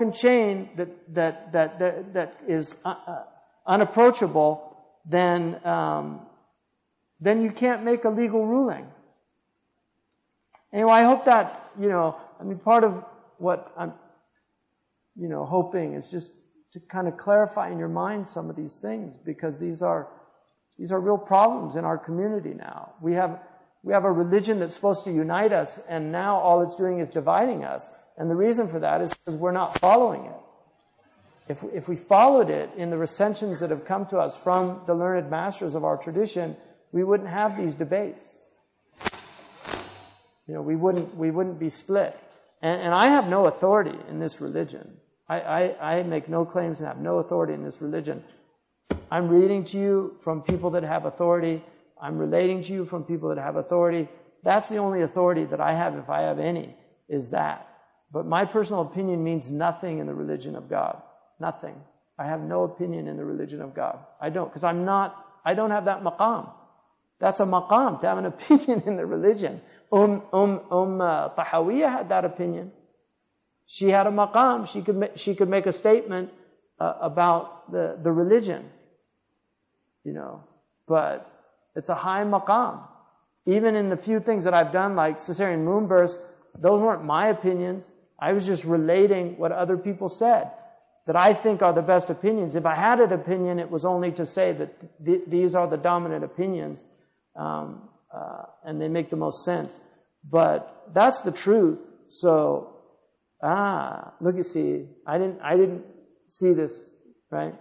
unbroken chain that, that, that, that, that is uh, uh, unapproachable, then, um, then you can't make a legal ruling. Anyway, I hope that, you know, I mean, part of what I'm, you know, hoping is just to kind of clarify in your mind some of these things because these are, these are real problems in our community now. We have, we have a religion that's supposed to unite us and now all it's doing is dividing us. And the reason for that is because we're not following it. If, if we followed it in the recensions that have come to us from the learned masters of our tradition, we wouldn't have these debates. You know, we wouldn't, we wouldn't be split. And, and I have no authority in this religion. I, I, I make no claims and have no authority in this religion. I'm reading to you from people that have authority. I'm relating to you from people that have authority. That's the only authority that I have, if I have any, is that. But my personal opinion means nothing in the religion of God. Nothing. I have no opinion in the religion of God. I don't, because I'm not, I don't have that maqam. That's a maqam, to have an opinion in the religion. Um, um, um, uh, Tahawiyah had that opinion. She had a maqam. She could, she could make a statement uh, about the, the religion. You know, but it's a high maqam. Even in the few things that I've done, like Caesarean Moon Births, those weren't my opinions. I was just relating what other people said that I think are the best opinions. If I had an opinion, it was only to say that th- these are the dominant opinions, um, uh, and they make the most sense. But that's the truth. So Ah, look, you see, I didn't, I didn't see this, right?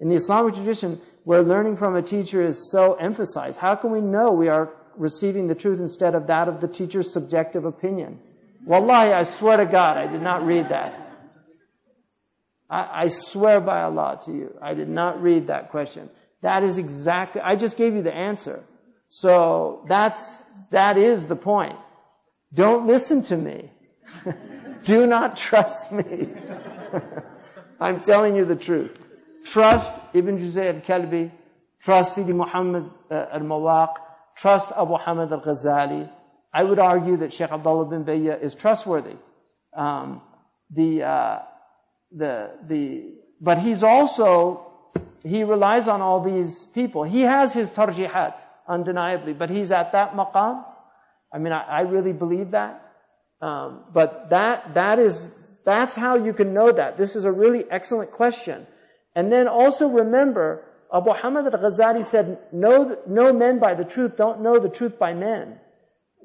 In the Islamic tradition, where learning from a teacher is so emphasized, how can we know we are receiving the truth instead of that of the teacher's subjective opinion? Wallahi, I swear to God, I did not read that. I, I swear by Allah to you, I did not read that question. That is exactly, I just gave you the answer. So that's, that is the point. Don't listen to me. Do not trust me. I'm telling you the truth. Trust Ibn Juzay al-Kalbi. Trust Sidi Muhammad uh, al-Mawaq. Trust Abu Hamid al-Ghazali. I would argue that Sheikh Abdullah bin Bayyah is trustworthy. Um, the, uh, the, the, but he's also, he relies on all these people. He has his tarjihat, undeniably, but he's at that maqam. I mean, I, I really believe that. Um, but that, that is, that's how you can know that. This is a really excellent question. And then also remember, Abu Hamid al-Ghazali said, know, know men by the truth, don't know the truth by men.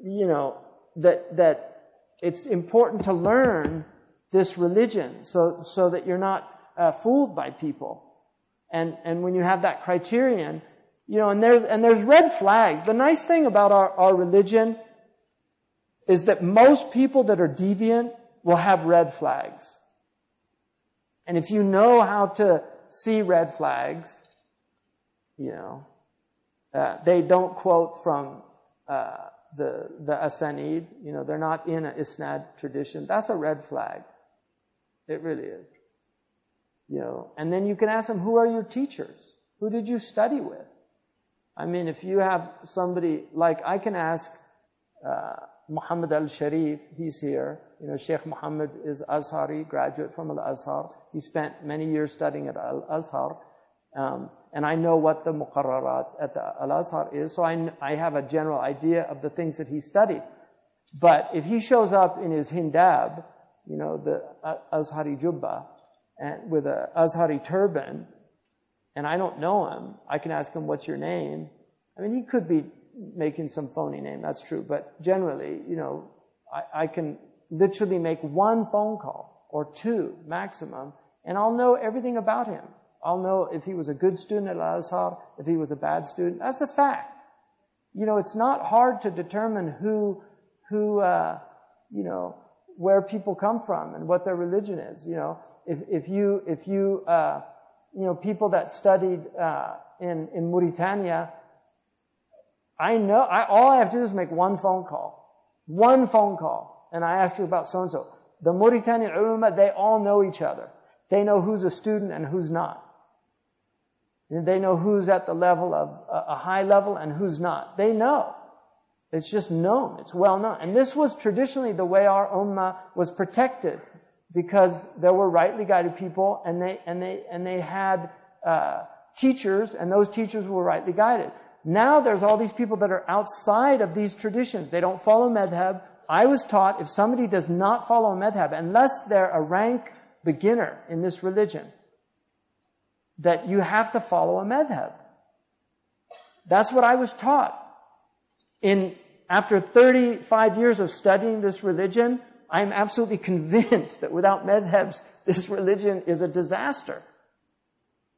You know, that, that it's important to learn this religion so, so that you're not uh, fooled by people. And, and when you have that criterion, you know, and there's, and there's red flags. The nice thing about our, our religion is that most people that are deviant will have red flags. And if you know how to see red flags, you know, uh, they don't quote from uh, the the asanid. You know, they're not in an isnad tradition. That's a red flag. It really is. You know, and then you can ask them, who are your teachers? Who did you study with? I mean, if you have somebody like I can ask. Uh, Muhammad al-Sharif, he's here. You know, Sheikh Muhammad is Azhari, graduate from Al-Azhar. He spent many years studying at Al-Azhar. Um, and I know what the muqarrarat at the Al-Azhar is, so I, I have a general idea of the things that he studied. But if he shows up in his hindab, you know, the uh, Azhari jubba, and with a Azhari turban, and I don't know him, I can ask him, what's your name? I mean, he could be making some phony name, that's true. But generally, you know, I, I can literally make one phone call or two maximum, and I'll know everything about him. I'll know if he was a good student at Al-Azhar, if he was a bad student. That's a fact. You know, it's not hard to determine who, who, uh, you know, where people come from and what their religion is. You know, if, if you, if you, uh, you know, people that studied uh, in in Mauritania I know, I, all I have to do is make one phone call. One phone call. And I ask you about so and so. The Mauritanian ulama, they all know each other. They know who's a student and who's not. They know who's at the level of a high level and who's not. They know. It's just known. It's well known. And this was traditionally the way our ummah was protected because there were rightly guided people and they, and they, and they had, uh, teachers and those teachers were rightly guided. Now there's all these people that are outside of these traditions. They don't follow madhab. I was taught if somebody does not follow madhab, unless they're a rank beginner in this religion, that you have to follow a madhab. That's what I was taught. In, after 35 years of studying this religion, I'm absolutely convinced that without madhabs, this religion is a disaster.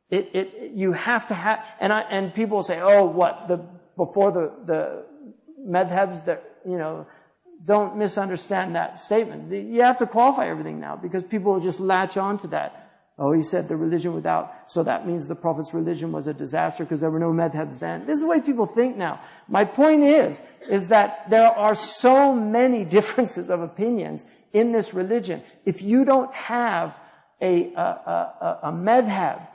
It, it, you have to have, and I, and people say, oh, what, the, before the, the madhabs that, you know, don't misunderstand that statement. You have to qualify everything now because people will just latch on to that. Oh, he said the religion without, so that means the Prophet's religion was a disaster because there were no madhabs then. This is the way people think now. My point is, is that there are so many differences of opinions in this religion. If you don't have a, a, a, a madhab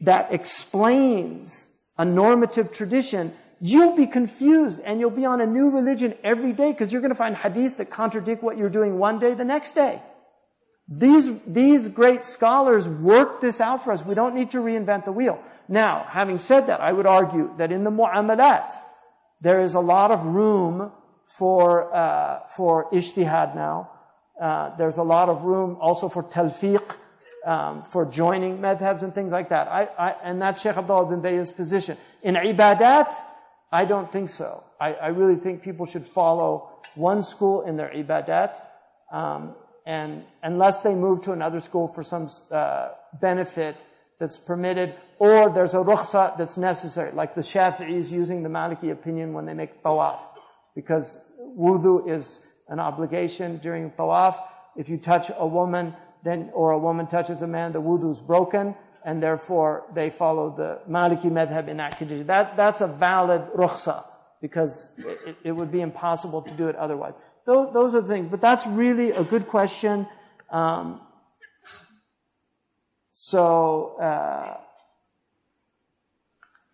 that explains a normative tradition, you'll be confused and you'll be on a new religion every day because you're going to find hadiths that contradict what you're doing one day the next day. These, these great scholars worked this out for us. We don't need to reinvent the wheel. Now, having said that, I would argue that in the mu'amalat, there is a lot of room for, uh, for ijtihad now. Uh, there's a lot of room also for talfiq, um, for joining madhabs and things like that. I, I, and that's Sheikh Abdullah bin Bayyah's position. In ibadat, I don't think so. I, I really think people should follow one school in their ibadat. Um, and unless they move to another school for some uh, benefit that's permitted, or there's a rukhsa that's necessary, like the Shafi'is using the Maliki opinion when they make tawaf, because wudu is an obligation during tawaf. If you touch a woman, then, or a woman touches a man, the wudu is broken, and therefore they follow the Maliki madhab in that condition. That, that's a valid rukhsa, because it, it would be impossible to do it otherwise those, those are the things. But that's really a good question. Um, so, uh,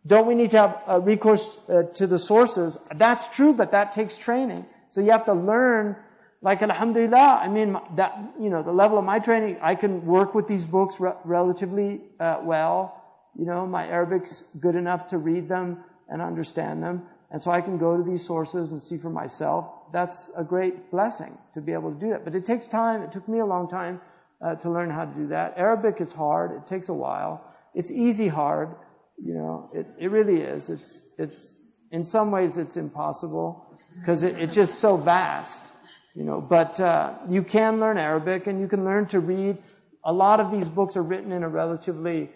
don't we need to have a recourse uh, to the sources? That's true, but that takes training. So you have to learn, like Alhamdulillah, I mean, that, you know, the level of my training, I can work with these books re- relatively uh, well. You know, my Arabic's good enough to read them and understand them. And so I can go to these sources and see for myself that's a great blessing to be able to do that. But it takes time. It took me a long time uh, to learn how to do that. Arabic is hard. It takes a while. It's easy hard. You know, it, it really is. It's, it's, in some ways it's impossible because it, it's just so vast. You know, but, uh, you can learn Arabic and you can learn to read. A lot of these books are written in a relatively,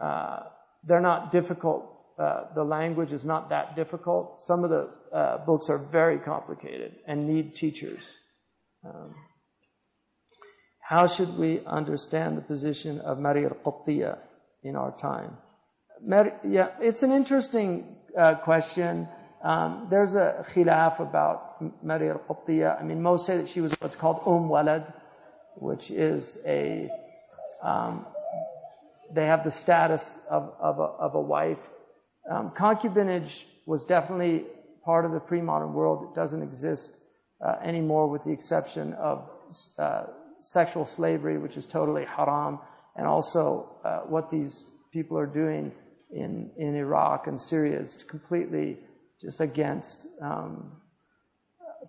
uh, they're not difficult uh, the language is not that difficult. Some of the uh, books are very complicated and need teachers. Um, how should we understand the position of Maria al-Qibtiyya in our time? Yeah, it's an interesting uh, question. Um, there's a khilaf about Maria al-Qibtiyya. I mean, most say that she was what's called Umm Walad, which is a, um, they have the status of, of, a, of a wife um, concubinage was definitely part of the pre-modern world. It doesn't exist uh, anymore with the exception of uh, sexual slavery, which is totally haram, and also uh, what these people are doing in, in Iraq and Syria is completely just against um,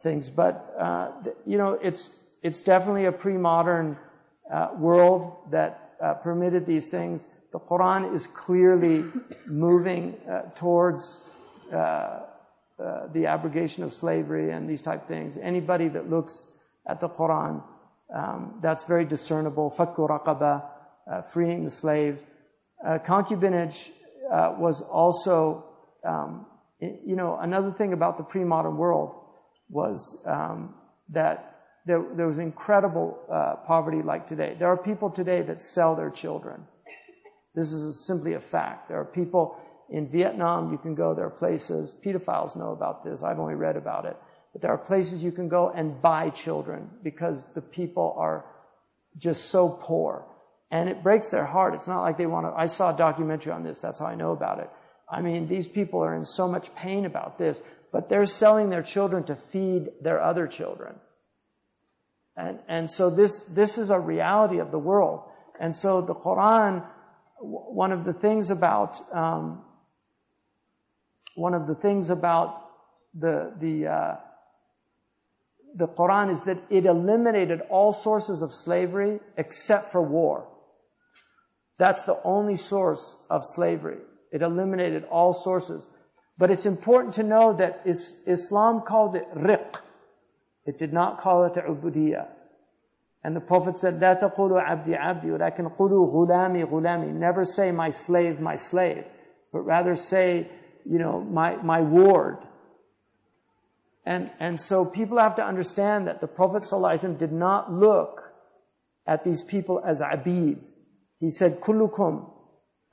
things. But, uh, you know, it's, it's definitely a pre-modern uh, world that uh, permitted these things the Quran is clearly moving uh, towards uh, uh, the abrogation of slavery and these type things. Anybody that looks at the Quran, um, that's very discernible. Fakku raqaba, uh, freeing the slaves. Uh, concubinage uh, was also, um, you know, another thing about the pre-modern world was um, that there, there, was incredible poverty like today. There are people today that sell their children this is simply a fact. There are people in Vietnam, you can go, there are places, pedophiles know about this, I've only read about it, but there are places you can go and buy children because the people are just so poor. And it breaks their heart. It's not like they want to, I saw a documentary on this, that's how I know about it. I mean, these people are in so much pain about this, but they're selling their children to feed their other children. And, and so this, this is a reality of the world. And so the Quran, one of the things about, um, one of the things about the, the, uh, the Quran is that it eliminated all sources of slavery except for war. That's the only source of slavery. It eliminated all sources. But it's important to know that Islam called it riq. It did not call it ubudiyah. And the Prophet said, لا تقولوا عبدي عبدي ولكن قولوا غلامي غلامي. Never say my slave, my slave, but rather say, you know, my, my ward. And, and so people have to understand that the Prophet ﷺ did not look at these people as abid. He said, kullukum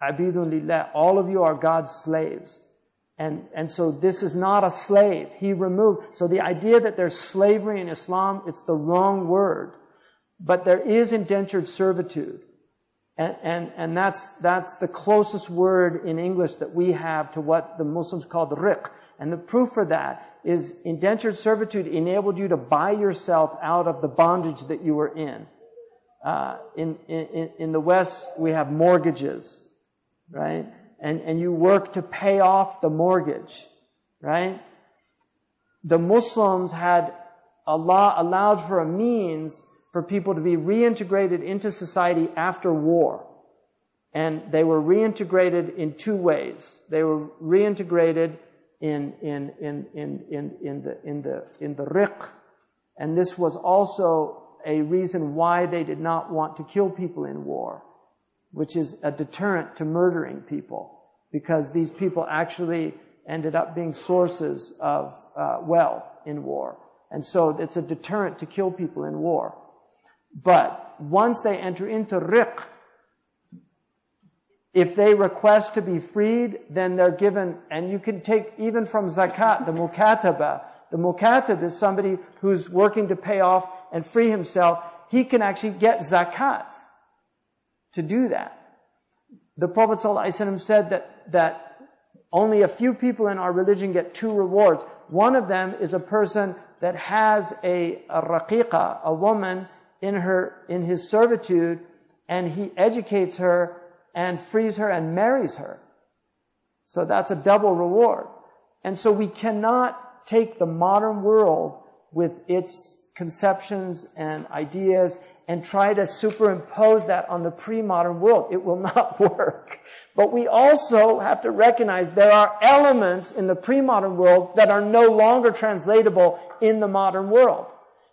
abidun lillah. All of you are God's slaves. And, and so this is not a slave. He removed, so the idea that there's slavery in Islam, it's the wrong word. But there is indentured servitude. And, and, and that's, that's the closest word in English that we have to what the Muslims call the riq. And the proof for that is indentured servitude enabled you to buy yourself out of the bondage that you were in. Uh, in, in, in the West, we have mortgages, right? And, and you work to pay off the mortgage, right? The Muslims had Allah allowed for a means for people to be reintegrated into society after war. And they were reintegrated in two ways. They were reintegrated in, in, in, in, in, in the, in the, in the riq. And this was also a reason why they did not want to kill people in war, which is a deterrent to murdering people, because these people actually ended up being sources of uh, wealth in war. And so it's a deterrent to kill people in war. But once they enter into riq, if they request to be freed, then they're given, and you can take even from zakat, the mukataba. The mukatab is somebody who's working to pay off and free himself. He can actually get zakat to do that. The Prophet ﷺ said that, that only a few people in our religion get two rewards. One of them is a person that has a, a a woman in her, in his servitude, and he educates her and frees her and marries her. So that's a double reward. And so we cannot take the modern world with its conceptions and ideas and try to superimpose that on the pre-modern world. It will not work. But we also have to recognize there are elements in the pre-modern world that are no longer translatable in the modern world.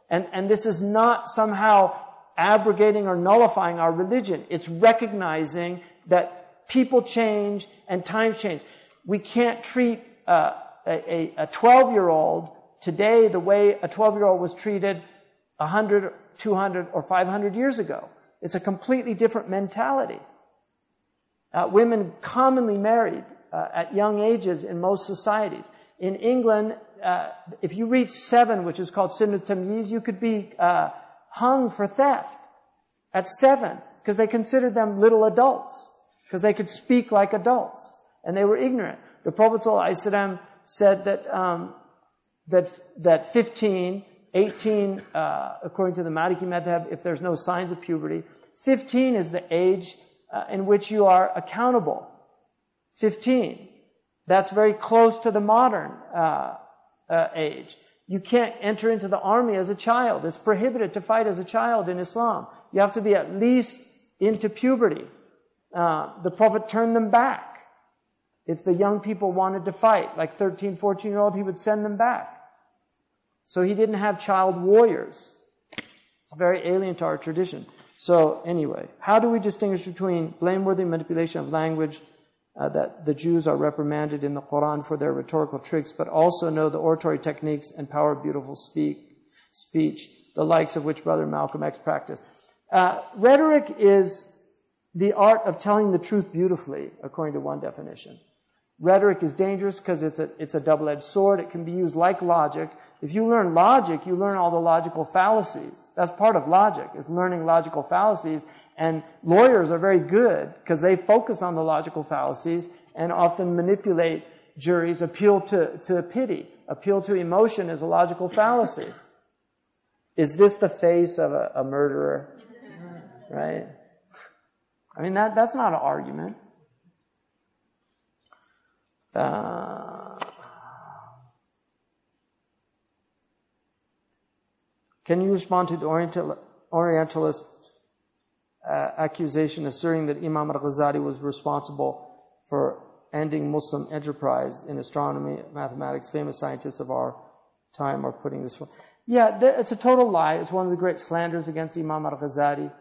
And, and this is not somehow abrogating or nullifying our religion. It's recognizing that people change and times change. We can't treat uh, a, a 12 year old today the way a 12 year old was treated 100, 200, or 500 years ago. It's a completely different mentality. Uh, women commonly married uh, at young ages in most societies. In England, if you reach seven, which is called sin you could be uh, hung for theft at seven because they considered them little adults because they could speak like adults and they were ignorant. The Prophet said that um, that that 15, 18, uh, according to the Maliki Madhab, if there's no signs of puberty, 15 is the age uh, in which you are accountable. 15. That's very close to the modern uh, uh, age. You can't enter into the army as a child. It's prohibited to fight as a child in Islam. You have to be at least into puberty. Uh, the Prophet turned them back. If the young people wanted to fight, like 13, 14 year old, he would send them back. So he didn't have child warriors. It's very alien to our tradition. So anyway, how do we distinguish between blameworthy manipulation of language uh, that the Jews are reprimanded in the Quran for their rhetorical tricks, but also know the oratory techniques and power of beautiful speak, speech, the likes of which Brother Malcolm X practiced. Uh, rhetoric is the art of telling the truth beautifully, according to one definition. Rhetoric is dangerous because it's a, it's a double-edged sword. It can be used like logic. If you learn logic, you learn all the logical fallacies. That's part of logic, is learning logical fallacies. And lawyers are very good because they focus on the logical fallacies and often manipulate juries, appeal to, to pity, appeal to emotion is a logical fallacy. Is this the face of a, a murderer? Right? I mean, that, that's not an argument. Uh, can you respond to the Oriental, Orientalist accusation asserting that Imam al-Ghazali was responsible for ending Muslim enterprise in astronomy, mathematics. Famous scientists of our time are putting this. forward. Yeah, it's a total lie. It's one of the great slanders against Imam al-Ghazali.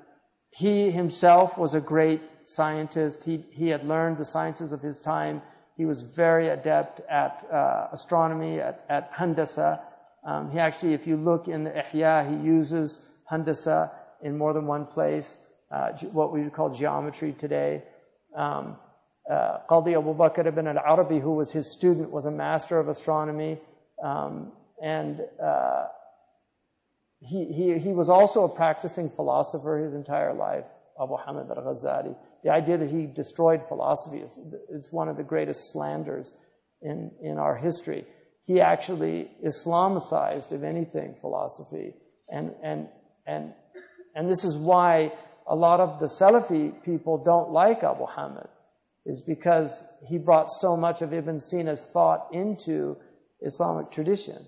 He himself was a great scientist. He, he had learned the sciences of his time. He was very adept at uh, astronomy, at, at handasa. Um, he actually, if you look in the Ihya, he uses handasa in more than one place, uh, what we would call geometry today. Um, uh, Qadi Abu Bakr ibn al-Arabi, who was his student, was a master of astronomy. Um, and uh, he, he, he was also a practicing philosopher his entire life, Abu Hamid al-Ghazali. The idea that he destroyed philosophy is, is one of the greatest slanders in, in our history. He actually Islamicized, if anything, philosophy. And, and, and, and this is why a lot of the Salafi people don't like Abu Hamid is because he brought so much of Ibn Sina's thought into Islamic tradition.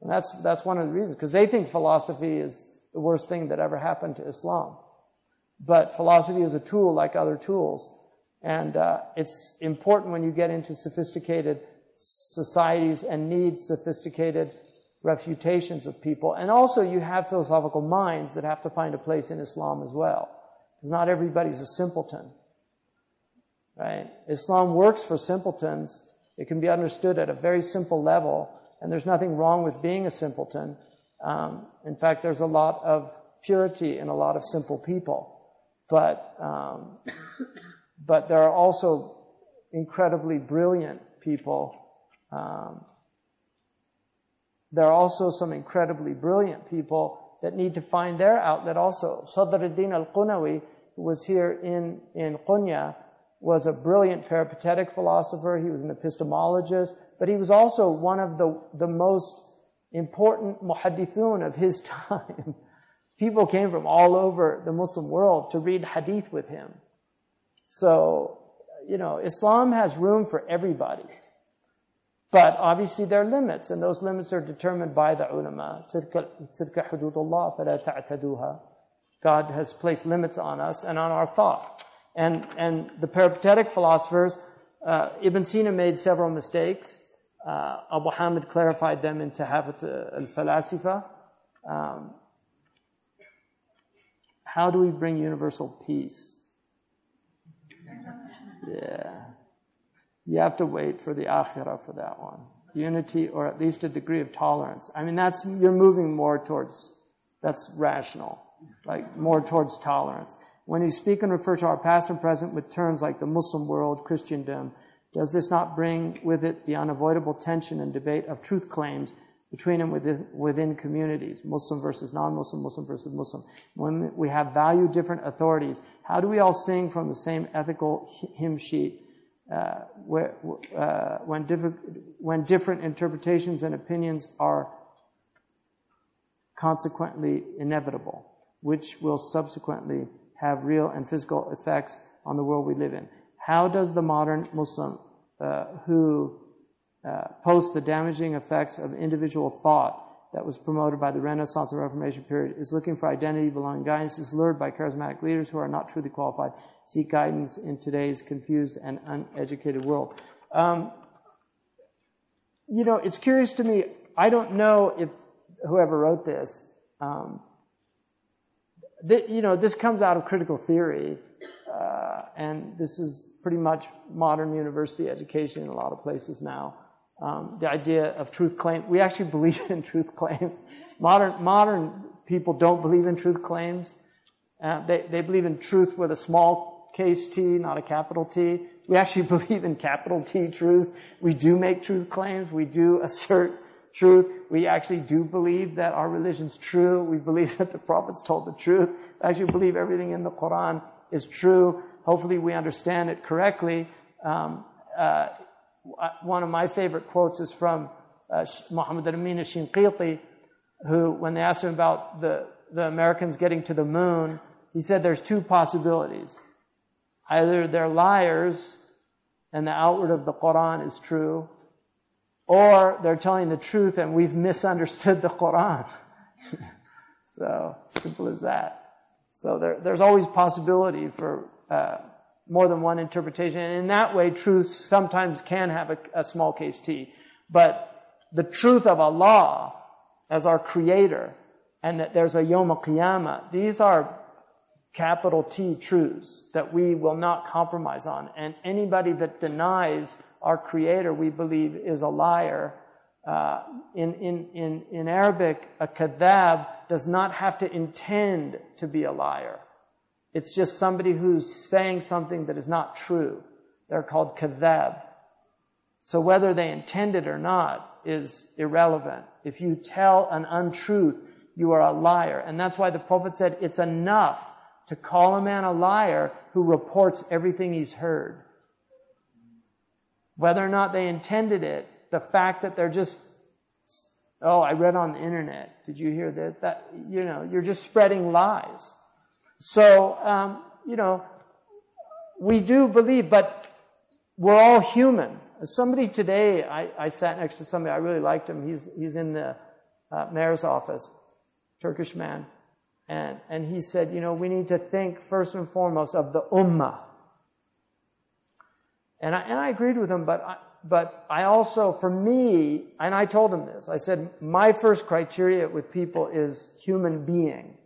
and that's, that's one of the reasons, because they think philosophy is the worst thing that ever happened to Islam. But philosophy is a tool like other tools. And uh, it's important when you get into sophisticated societies and need sophisticated refutations of people. And also you have philosophical minds that have to find a place in Islam as well. Because not everybody's a simpleton. Right? Islam works for simpletons. It can be understood at a very simple level, and there's nothing wrong with being a simpleton. Um, in fact, there's a lot of purity in a lot of simple people. But, um, but there are also incredibly brilliant people. Um, there are also some incredibly brilliant people that need to find their outlet also. Sadr al-Din al-Qunawi, who was here in, in Qunya, was a brilliant peripatetic philosopher. He was an epistemologist, but he was also one of the, the most important muhaddithun of his time. People came from all over the Muslim world to read hadith with him. So, you know, Islam has room for everybody. But obviously there are limits, and those limits are determined by the ulama. God has placed limits on us and on our thought. And, and the peripatetic philosophers, uh, Ibn Sina made several mistakes. Uh, Abu Hamid clarified them in Tahafut al-Falasifa. Um, how do we bring universal peace? Yeah. You have to wait for the akhirah for that one. Unity or at least a degree of tolerance. I mean, that's, you're moving more towards, that's rational. Like more towards tolerance. When you speak and refer to our past and present with terms like the Muslim world, Christendom, does this not bring with it the unavoidable tension and debate of truth claims between and within, within communities, Muslim versus non-Muslim, Muslim versus Muslim? When we have value different authorities, how do we all sing from the same ethical hymn sheet uh, uh, when, diff- when different interpretations and opinions are consequently inevitable, which will subsequently have real and physical effects on the world we live in. How does the modern Muslim uh, who uh, posts the damaging effects of individual thought that was promoted by the Renaissance and Reformation period is looking for identity, belonging, guidance, is lured by charismatic leaders who are not truly qualified, seek guidance in today's confused and uneducated world. Um, you know, it's curious to me. I don't know if whoever wrote this um, you know, this comes out of critical theory, uh, and this is pretty much modern university education in a lot of places now. Um, the idea of truth claim. We actually believe in truth claims. Modern modern people don't believe in truth claims. Uh, they they believe in truth with a small case T, not a capital T. We actually believe in capital T truth. We do make truth claims. We do assert truth. We actually do believe that our religion's true. We believe that the prophets told the truth. We actually believe everything in the Quran is true. Hopefully we understand it correctly. Um, uh, one of my favorite quotes is from uh, Muhammad al-Amin al-Shinqiti. who, when they asked him about the, the Americans getting to the moon, he said there's two possibilities. Either they're liars and the outward of the Quran is true, or they're telling the truth and we've misunderstood the Quran. so, simple as that. So there, there's always possibility for uh, more than one interpretation. And in that way, truth sometimes can have a, a small case t. But the truth of Allah as our creator and that there's a Yom Qiyamah, these are capital T truths that we will not compromise on. And anybody that denies our creator, we believe, is a liar. Uh, in, in, in, in Arabic, a kadhab does not have to intend to be a liar. It's just somebody who's saying something that is not true. They're called kadhab. So whether they intend it or not is irrelevant. If you tell an untruth, you are a liar. And that's why the Prophet said it's enough to call a man a liar who reports everything he's heard. Whether or not they intended it, the fact that they're just, oh, I read on the internet. Did you hear that? That, you know, you're just spreading lies. So, um, you know, we do believe, but we're all human. Somebody today, I, I sat next to somebody, I really liked him. He's, he's in the uh, mayor's office, Turkish man. And, and he said, you know, we need to think first and foremost of the ummah. And I, and I agreed with him, but I, but I also, for me, and I told him this, I said, my first criteria with people is human being.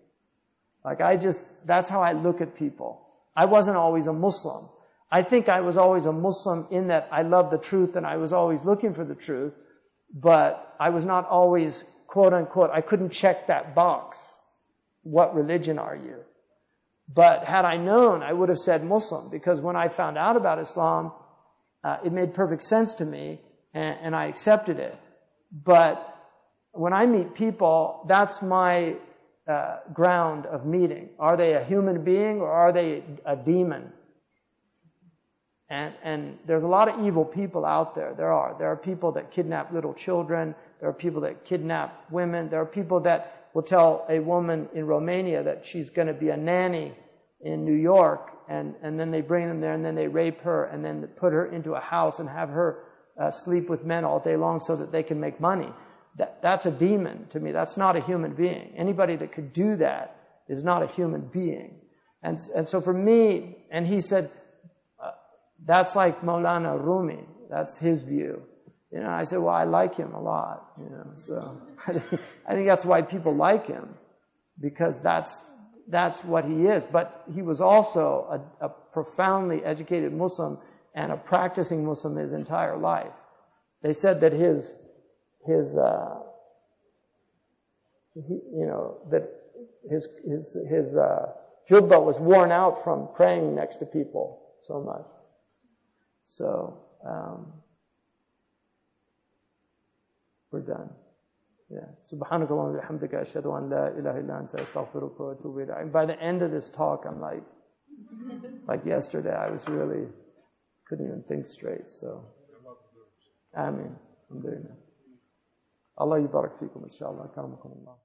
Like I just, that's how I look at people. I wasn't always a Muslim. I think I was always a Muslim in that I love the truth and I was always looking for the truth, but I was not always quote unquote, I couldn't check that box. What religion are you? But had I known, I would have said Muslim because when I found out about Islam, uh, it made perfect sense to me and, and I accepted it. But when I meet people, that's my uh, ground of meeting. Are they a human being or are they a demon? And, and there's a lot of evil people out there. There are. There are people that kidnap little children. There are people that kidnap women. There are people that will tell a woman in Romania that she's going to be a nanny in New York, and, and then they bring them there, and then they rape her, and then put her into a house and have her uh, sleep with men all day long so that they can make money. That, that's a demon to me. That's not a human being. Anybody that could do that is not a human being. And, and so for me, and he said, uh, that's like Maulana Rumi. That's his view. You know, I said, well, I like him a lot, you know, so I think, I think that's why people like him because that's, that's what he is. But he was also a, a profoundly educated Muslim and a practicing Muslim his entire life. They said that his his, uh, he, you know, that his, his, his, uh, jubba was worn out from praying next to people so much. So, um, we're done. Yeah. Subhanakallah Allahumma ashadu an la ilaha illa anta astaghfiruka wa atubu. By the end of this talk, I'm like, like yesterday, I was really, couldn't even think straight, so. I mean, I'm doing it. الله يبارك فيكم إن شاء الله. كرمكم الله.